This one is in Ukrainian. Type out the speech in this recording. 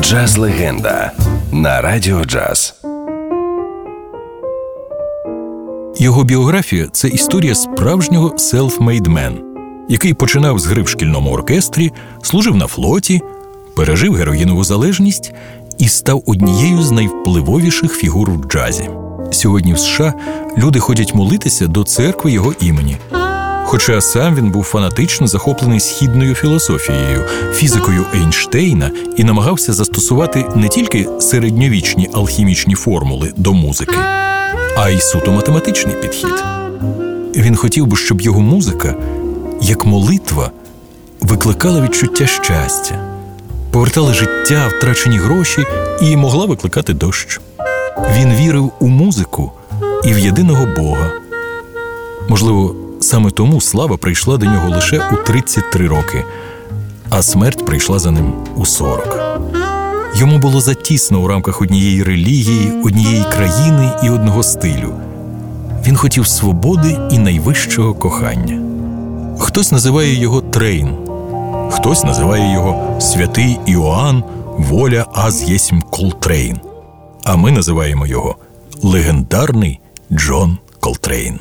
Джаз легенда на радіо джаз. Його біографія це історія справжнього man, який починав з гри в шкільному оркестрі, служив на флоті, пережив героїнову залежність і став однією з найвпливовіших фігур в джазі. Сьогодні в США люди ходять молитися до церкви його імені. Хоча сам він був фанатично захоплений східною філософією, фізикою Ейнштейна і намагався застосувати не тільки середньовічні алхімічні формули до музики, а й суто математичний підхід. Він хотів би, щоб його музика, як молитва, викликала відчуття щастя, повертала життя, втрачені гроші і могла викликати дощ. Він вірив у музику і в єдиного Бога. Можливо, саме тому слава прийшла до нього лише у 33 роки, а смерть прийшла за ним у 40. Йому було затісно у рамках однієї релігії, однієї країни і одного стилю. Він хотів свободи і найвищого кохання. Хтось називає його Трейн, хтось називає його Святий Іоанн, воля аз єсмь Колтрейн. А ми називаємо його легендарний Джон Колтрейн.